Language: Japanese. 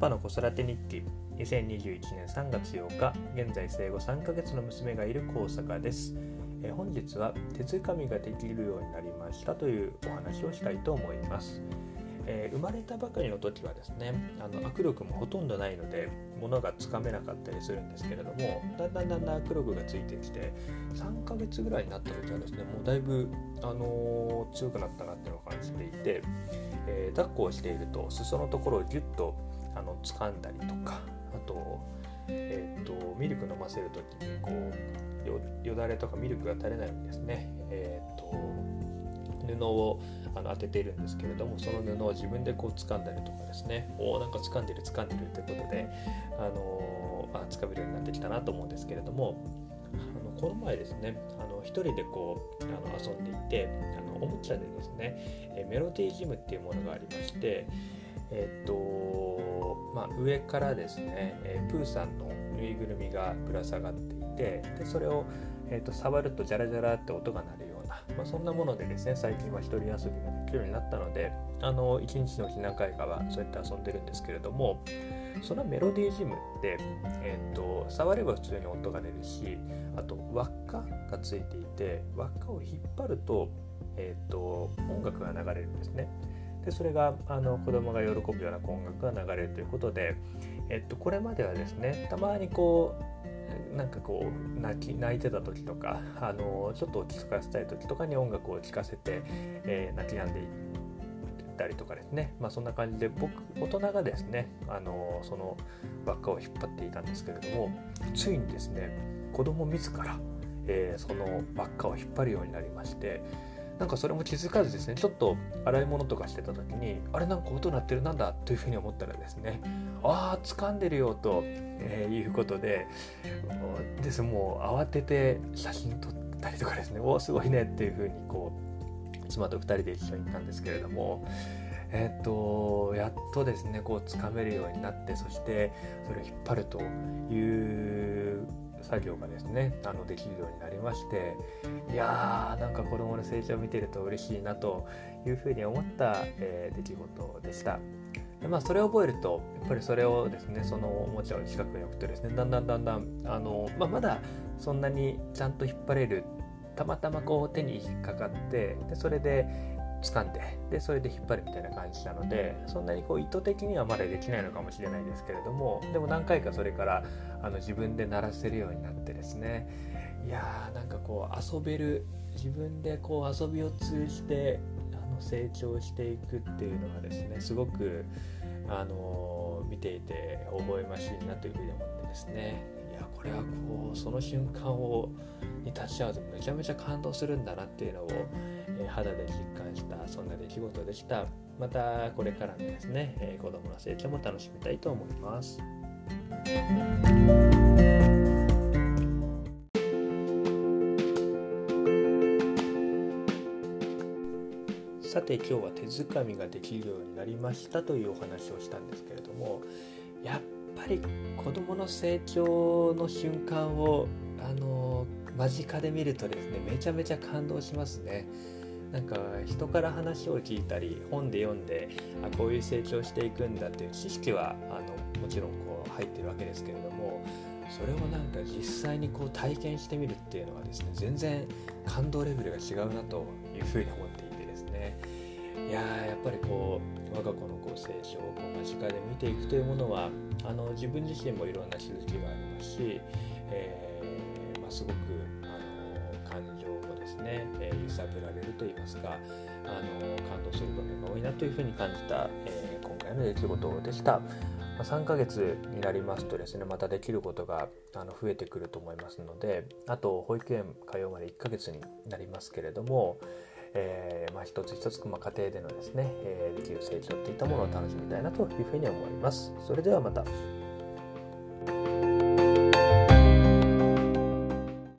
パの子育て日記。2021年3月8日現在生後3ヶ月の娘がいる高坂です。え本日は手づかみができるようになりましたというお話をしたいと思います。えー、生まれたばかりの時はですねあの握力もほとんどないので物がつかめなかったりするんですけれどもだんだんだんだん握力がついてきて3ヶ月ぐらいになった時はですねもうだいぶ、あのー、強くなったなっていうのを感じていて、えー、抱っこをしていると裾のところをギュッとあの掴んだりとかあと,、えーと、ミルク飲ませる時にこうよだれとかミルクが垂れないようにですね、えーと布をあの当てているんですけれどもその布を自分でこう掴んだりとかですねおおなんか掴んでる掴んでるということであのあ掴めるようになってきたなと思うんですけれどもあのこの前ですねあの一人でこうあの遊んでいてあのおもちゃでですねえメロディージムっていうものがありましてえっとまあ、上からですね、えプーさんのぬいぐるみがぶら下がっていてでそれを、えっと触るとジャラジャラって音が鳴るまあ、そんなものでですね最近は一人遊びができるようになったのであの1日のうち何回かはそうやって遊んでるんですけれどもそのメロディージムって、えーと、触れば普通に音が出るしあと輪っかがついていて輪っかを引っ張ると,、えーと、音楽が流れるんですね。でそれがあの子供が喜ぶような音楽が流れるということで、えっと、これまではですねたまにこうなんかこう泣き泣いてた時とかあのちょっと落ち着かせたい時とかに音楽を聴かせて、えー、泣き止んでいたりとかですね、まあ、そんな感じで僕大人がですねあのその輪っかを引っ張っていたんですけれどもついにですね子供自ら、えー、その輪っかを引っ張るようになりましてなんかそれも気づかずですね。ちょっと洗い物とかしてた時にあれなんか音鳴ってるなんだというふうに思ったらですねああ掴んでるよと、えー、いうことでですもう慌てて写真撮ったりとかですねおおすごいねっていうふうにこう妻と2人で一緒に行ったんですけれどもえっ、とやっとですねこう掴めるようになってそしてそれを引っ張るという作業がですねあのできるようになりましていやーなんか子どもの成長を見てると嬉しいなというふうに思った、えー、出来事でした。でまあ、それを覚えるとやっぱりそれをですねそのおもちゃを近くに置くとですねだんだんだんだんあの、まあ、まだそんなにちゃんと引っ張れるたまたまこう手に引っかかってでそれで掴んででそれで引っ張るみたいな感じなのでそんなにこう意図的にはまだできないのかもしれないですけれどもでも何回かそれからあの自分で鳴らせるようになってですね。いやーなんかこう遊べる自分でこう遊びを通じてあの成長していくっていうのがですねすごくあの見ていて微笑ましいなというふうに思ってですね。いやこれはこうその瞬間をに立ち会うとめちゃめちゃ感動するんだなっていうのをえ肌で実感したそんな出来事でしたまたこれからのですね、え子供の成長も楽しみたいと思いますさて今日は手づかみができるようになりましたというお話をしたんですけれどもやっぱり子どもの成長の瞬間をあの間近で見るとですねめちゃめちゃ感動しますね。なんか人から話を聞いたり本で読んであこういう成長していくんだっていう知識はあのもちろんこう入ってるわけですけれどもそれをなんか実際にこう体験してみるっていうのはですね全然感動レベルが違うなというふうに思っていてですね。いややっぱりこう我が子のこう成長をこう間近で見ていくというものはあの自分自身もいろんな気づきがありますし、えーまあ、すごく感情もですね、えー、揺さぶられると言いますかあの感動する場面が多いなというふうに感じた、えー、今回の出来事でした。ま3ヶ月になりますとですねまたできることがあの増えてくると思いますのであと保育園通うまで1ヶ月になりますけれども、えー、まあ、一つ一つ、まあ、家庭でのですね、えー、できる成長っていったものを楽しみたいなというふうに思います。それではまた。